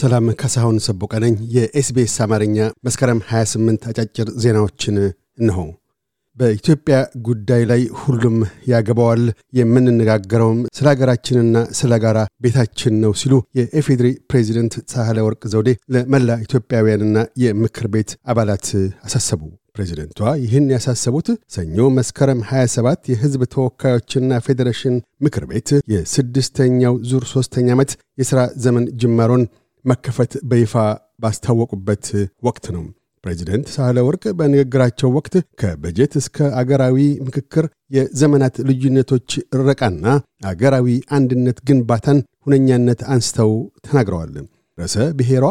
ሰላም ካሳሁን ሰቦቀ ነኝ። የኤስቢኤስ አማርኛ መስከረም 28 አጫጭር ዜናዎችን እነሆ። በኢትዮጵያ ጉዳይ ላይ ሁሉም ያገባዋል፣ የምንነጋገረውም ስለ ሀገራችንና ስለ ጋራ ቤታችን ነው ሲሉ የኤፌድሪ ፕሬዚደንት ሳህለ ወርቅ ዘውዴ ለመላ ኢትዮጵያውያንና የምክር ቤት አባላት አሳሰቡ። ፕሬዚደንቷ ይህን ያሳሰቡት ሰኞ መስከረም 27 የሕዝብ ተወካዮችና ፌዴሬሽን ምክር ቤት የስድስተኛው ዙር ሦስተኛ ዓመት የሥራ ዘመን ጅማሮን መከፈት በይፋ ባስታወቁበት ወቅት ነው። ፕሬዚደንት ሳህለ ወርቅ በንግግራቸው ወቅት ከበጀት እስከ አገራዊ ምክክር የዘመናት ልዩነቶች ረቃና አገራዊ አንድነት ግንባታን ሁነኛነት አንስተው ተናግረዋል። ርዕሰ ብሔሯ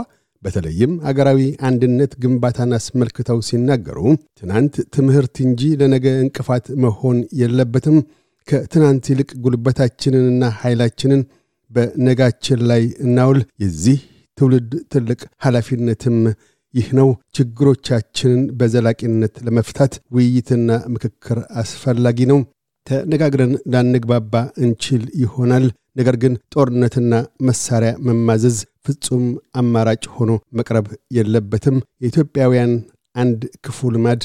በተለይም አገራዊ አንድነት ግንባታን አስመልክተው ሲናገሩ ትናንት ትምህርት እንጂ ለነገ እንቅፋት መሆን የለበትም። ከትናንት ይልቅ ጉልበታችንንና ኃይላችንን በነጋችን ላይ እናውል። የዚህ ትውልድ ትልቅ ኃላፊነትም ይህ ነው። ችግሮቻችንን በዘላቂነት ለመፍታት ውይይትና ምክክር አስፈላጊ ነው። ተነጋግረን ላንግባባ እንችል ይሆናል። ነገር ግን ጦርነትና መሳሪያ መማዘዝ ፍጹም አማራጭ ሆኖ መቅረብ የለበትም። የኢትዮጵያውያን አንድ ክፉ ልማድ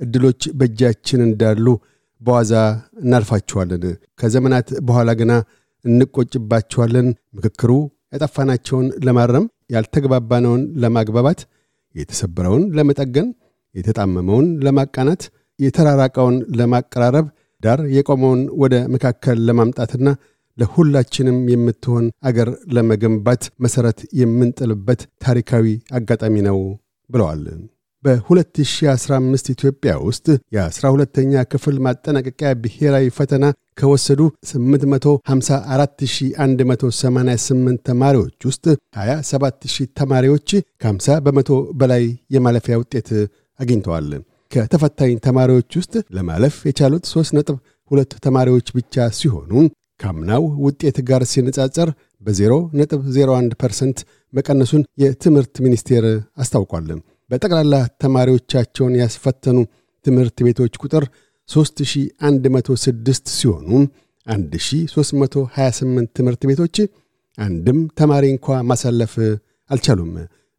ዕድሎች በእጃችን እንዳሉ በዋዛ እናልፋቸዋለን። ከዘመናት በኋላ ግና እንቆጭባቸዋለን። ምክክሩ ያጠፋናቸውን ለማረም፣ ያልተግባባነውን ለማግባባት፣ የተሰበረውን ለመጠገን፣ የተጣመመውን ለማቃናት፣ የተራራቀውን ለማቀራረብ፣ ዳር የቆመውን ወደ መካከል ለማምጣትና ለሁላችንም የምትሆን አገር ለመገንባት መሠረት የምንጥልበት ታሪካዊ አጋጣሚ ነው ብለዋል። በ2015 ኢትዮጵያ ውስጥ የ12ተኛ ክፍል ማጠናቀቂያ ብሔራዊ ፈተና ከወሰዱ 854188 ተማሪዎች ውስጥ 27000 ተማሪዎች ከ50 በመቶ በላይ የማለፊያ ውጤት አግኝተዋል። ከተፈታኝ ተማሪዎች ውስጥ ለማለፍ የቻሉት 3 ነጥብ ሁለት ተማሪዎች ብቻ ሲሆኑ ካምናው ውጤት ጋር ሲነጻጸር በ0.01 percent መቀነሱን የትምህርት ሚኒስቴር አስታውቋል። በጠቅላላ ተማሪዎቻቸውን ያስፈተኑ ትምህርት ቤቶች ቁጥር 3106 ሲሆኑ 1328 ትምህርት ቤቶች አንድም ተማሪ እንኳ ማሳለፍ አልቻሉም።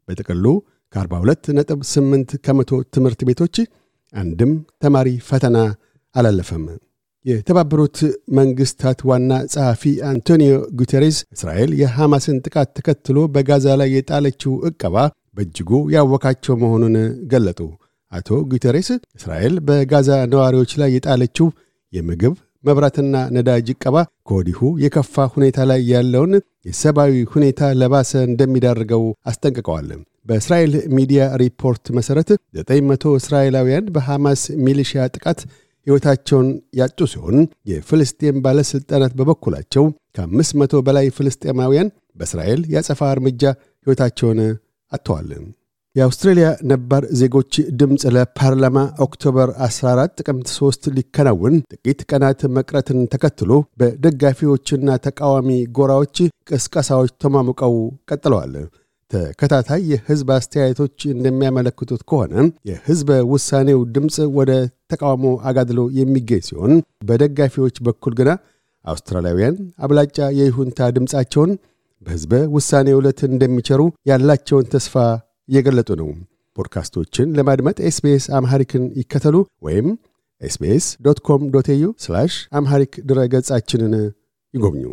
በጥቅሉ ከ42.8 ከመቶ ትምህርት ቤቶች አንድም ተማሪ ፈተና አላለፈም። የተባበሩት መንግስታት ዋና ጸሐፊ አንቶኒዮ ጉቴሬስ እስራኤል የሐማስን ጥቃት ተከትሎ በጋዛ ላይ የጣለችው ዕቀባ በእጅጉ ያወካቸው መሆኑን ገለጡ። አቶ ጉቴሬስ እስራኤል በጋዛ ነዋሪዎች ላይ የጣለችው የምግብ መብራትና ነዳጅ ዕቀባ ከወዲሁ የከፋ ሁኔታ ላይ ያለውን የሰብአዊ ሁኔታ ለባሰ እንደሚዳርገው አስጠንቅቀዋል። በእስራኤል ሚዲያ ሪፖርት መሠረት 900 እስራኤላውያን በሐማስ ሚሊሺያ ጥቃት ሕይወታቸውን ያጡ ሲሆን የፍልስጤም ባለሥልጣናት በበኩላቸው ከአምስት መቶ በላይ ፍልስጤማውያን በእስራኤል ያጸፋ እርምጃ ሕይወታቸውን አጥተዋል። የአውስትሬልያ ነባር ዜጎች ድምፅ ለፓርላማ ኦክቶበር 14 ጥቅምት 3 ሊከናወን ጥቂት ቀናት መቅረትን ተከትሎ በደጋፊዎችና ተቃዋሚ ጎራዎች ቅስቀሳዎች ተሟሙቀው ቀጥለዋል። ተከታታይ የሕዝብ አስተያየቶች እንደሚያመለክቱት ከሆነ የሕዝበ ውሳኔው ድምፅ ወደ ተቃውሞ አጋድሎ የሚገኝ ሲሆን በደጋፊዎች በኩል ግና አውስትራሊያውያን አብላጫ የይሁንታ ድምፃቸውን በሕዝበ ውሳኔ ዕለት እንደሚቸሩ ያላቸውን ተስፋ እየገለጡ ነው። ፖድካስቶችን ለማድመጥ SBS Amharic ን ይከተሉ ወይም SBS dot com dot au Amharic ድረ ገጻችንን ይጎብኙ።